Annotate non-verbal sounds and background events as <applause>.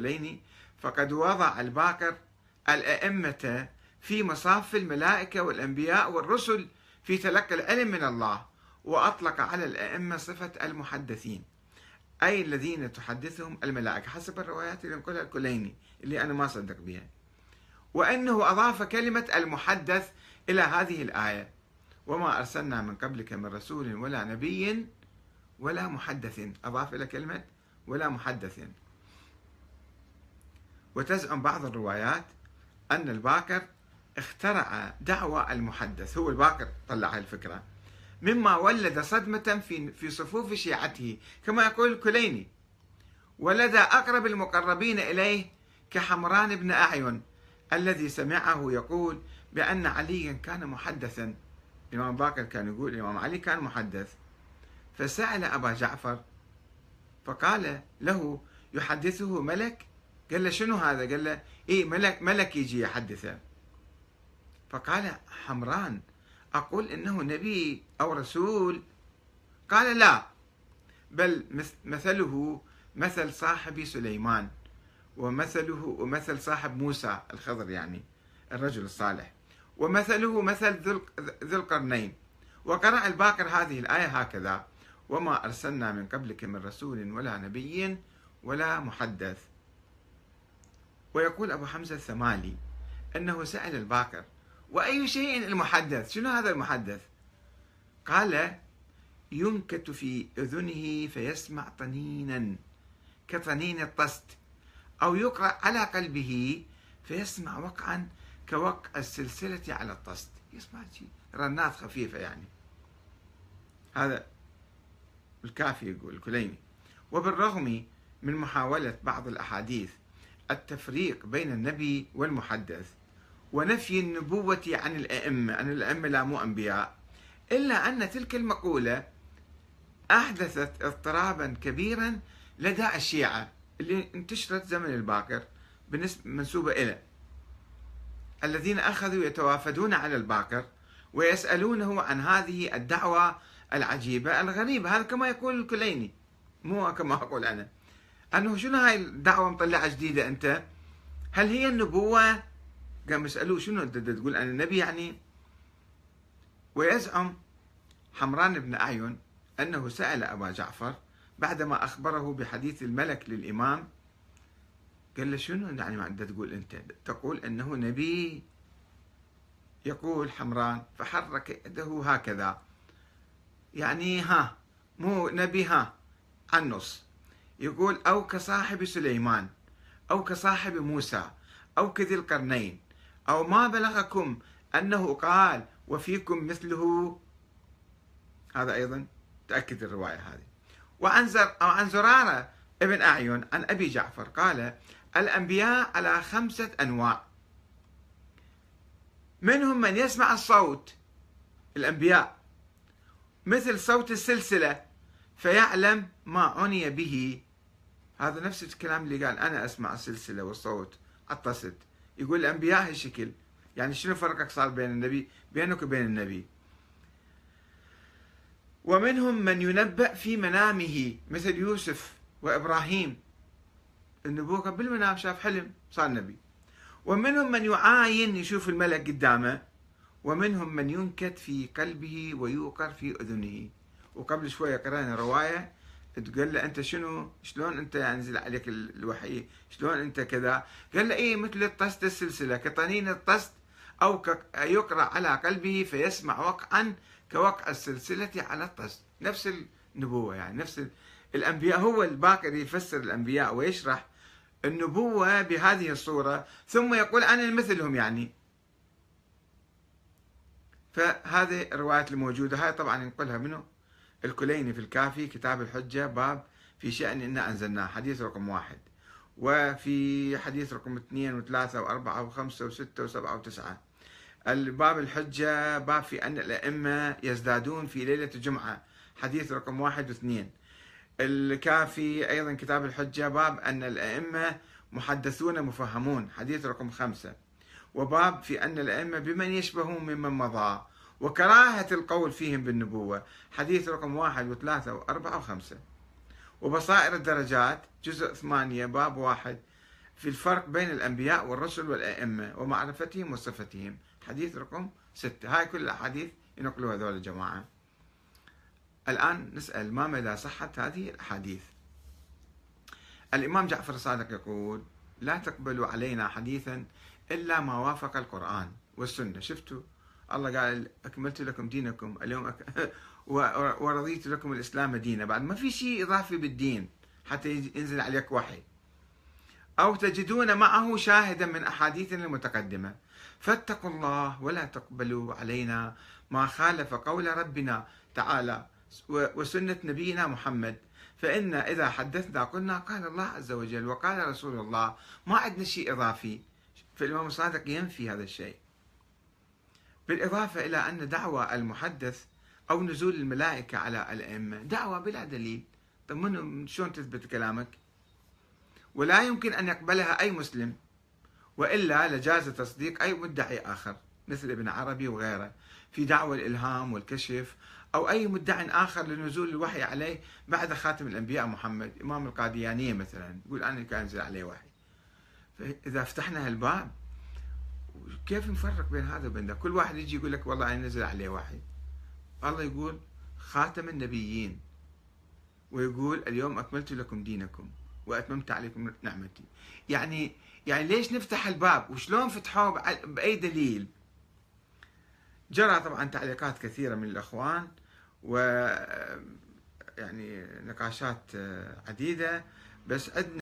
كليني فقد وضع الباقر الأئمة في مصاف الملائكة والأنبياء والرسل في تلقي العلم من الله وأطلق على الأئمة صفة المحدثين أي الذين تحدثهم الملائكة. حسب الروايات اللي نقولها الكليني اللي أنا ما صدق بها وأنه أضاف كلمة المحدث إلى هذه الآية. وما أرسلنا من قبلك من رسول ولا نبي ولا محدث. أضاف إلى كلمة ولا محدث. وتزعم بعض الروايات أن الباكر اخترع دعوى المحدث. هو الباكر طلع الفكرة. مما ولد صدمة في في صفوف شيعته. كما يقول الكليني ولدى أقرب المقربين إليه كحمران بن أعين الذي سمعه يقول بأن عليا كان محدثا. الإمام باكر كان يقول الإمام علي كان محدث. فسأل أبا جعفر فقال له يحدثه ملك قال له شنو هذا؟ قال له إيه ملك ملك يجي يحدثه. فقال حمران أقول إنه نبي أو رسول؟ قال لا بل مثله مثل صاحب سليمان ومثله ومثل صاحب موسى الخضر يعني الرجل الصالح ومثله مثل ذي القرنين. وقرأ الباقر هذه الآية هكذا وما أرسلنا من قبلك من رسول ولا نبي ولا محدث. ويقول أبو حمزة الثمالي أنه سأل الباقر وأي شيء المحدث؟ شنو هذا المحدث؟ قال ينكت في أذنه فيسمع طنينا كطنين الطست أو يقرأ على قلبه فيسمع وقعا كوقع السلسلة على الطست. يسمع شيء رنات خفيفة يعني. هذا الكافي يقول الكليني وبالرغم من محاولة بعض الأحاديث التفريق بين النبي والمحدث ونفي النبوة عن الأئمة أن الأئمة لا مو أنبياء إلا أن تلك المقولة أحدثت اضطرابا كبيرا لدى الشيعة اللي انتشرت زمن الباكر بالنسبة منسوبة إلى الذين أخذوا يتوافدون على الباكر ويسألونه عن هذه الدعوة العجيبة الغريبة. هذا كما يقول الكليني مو كما أقول أنا. أنه شنو هاي الدعوة مطلعة جديدة أنت؟ هل هي النبوة؟ قام يسألوه شنو أنت تقول؟ أنا النبي يعني ويزعم حمران بن أعين أنه سأل أبا جعفر بعدما أخبره بحديث الملك للإمام قال له شنو يعني ما أنت تقول أنت؟ تقول أنه نبي يقول حمران فحرك يده هكذا. يعني ها مو نبي ها عن النص يقول أو كصاحب سليمان أو كصاحب موسى أو كذي القرنين أو ما بلغكم أنه قال وفيكم مثله. هذا أيضا تأكد الرواية هذه. وعن عن زرارة ابن أعين عن أبي جعفر قال الأنبياء على خمسة أنواع. منهم من يسمع الصوت الأنبياء مثل صوت السلسلة فيعلم ما عني به. هذا نفس الكلام اللي قال أنا أسمع السلسلة والصوت عطست يقول الأنبياء هالشكل يعني شنو فرقك صار بين النبي؟ بينك وبين النبي. ومنهم من ينبأ في منامه مثل يوسف وإبراهيم. النبوة بالمنام شاف حلم صار نبي. ومنهم من يعاين يشوف الملك قدامه. ومنهم من ينكت في قلبه ويوقر في أذنه. وقبل شوية قرأنا رواية تقول له أنت شنو؟ شلون أنت ينزل عليك الوحي؟ شلون أنت كذا؟ قال له إيه مثل الطست السلسلة كطنين الطست أو يقرأ على قلبه فيسمع وقعا كوقع السلسلة على الطست. نفس النبوة يعني نفس الأنبياء هو الباقر يفسر الأنبياء ويشرح النبوة بهذه الصورة ثم يقول أنا مثلهم يعني. فهذه الروايات الموجودة هاي طبعا ينقلها منه؟ الكليني في الكافي كتاب الحجة باب في شأن إنا أنزلناه حديث رقم واحد. وفي حديث رقم اثنين وثلاثة وأربعة وخمسة وستة وسبعة وتسعة. الباب الحجة باب في أن الأئمة يزدادون في ليلة الجمعة حديث رقم واحد واثنين. الكافي أيضا كتاب الحجة باب أن الأئمة محدثون مفهمون حديث رقم خمسة. وباب في أن الأئمة بمن يشبهون ممن مضى. وكراهة القول فيهم بالنبوة. حديث رقم واحد وثلاثة وأربعة وخمسة. وبصائر الدرجات جزء ثمانية باب واحد في الفرق بين الأنبياء والرسل والأئمة ومعرفتهم وصفتهم. حديث رقم ستة. هاي كل الأحاديث ينقلوا هذول الجماعة. الآن نسأل ما مدى صحة هذه الأحاديث؟ الإمام جعفر الصادق يقول لا تقبلوا علينا حديثا إلا ما وافق القرآن والسنة. شفتوا؟ الله قال أكملت لكم دينكم اليوم أك... <laughs> ورضيت لكم الإسلام دينا. بعد ما في شيء إضافي بالدين حتى ينزل عليك وحي. أو تجدون معه شاهدا من أحاديثنا المتقدمة فاتقوا الله ولا تقبلوا علينا ما خالف قول ربنا تعالى وسنة نبينا محمد. فإن إذا حدثنا قلنا قال الله عز وجل وقال رسول الله ما عندنا شيء إضافي. فالإمام الصادق ينفي هذا الشيء. بالإضافة إلى أن دعوى المحدث أو نزول الملائكة على الأئمة دعوة بلا دليل. طيب من شلون تثبت كلامك؟ ولا يمكن أن يقبلها أي مسلم وإلا لجاز تصديق أي مدعي آخر مثل ابن عربي وغيره في دعوى الإلهام والكشف أو أي مدع آخر لنزول الوحي عليه بعد خاتم الأنبياء محمد إمام القاديانية مثلا يقول أنا كان ينزل عليه وحي. فإذا فتحنا هالباب كيف نفرق بين هذا وبين ذا؟ كل واحد يجي يقول لك والله أنا نزل عليه وحي. الله يقول خاتم النبيين. ويقول اليوم أكملت لكم دينكم وأتممت عليكم نعمتي. يعني يعني ليش نفتح الباب؟ وشلون فتحوه بأي دليل؟ جرى طبعا تعليقات كثيرة من الأخوان و يعني نقاشات عديدة بس عندنا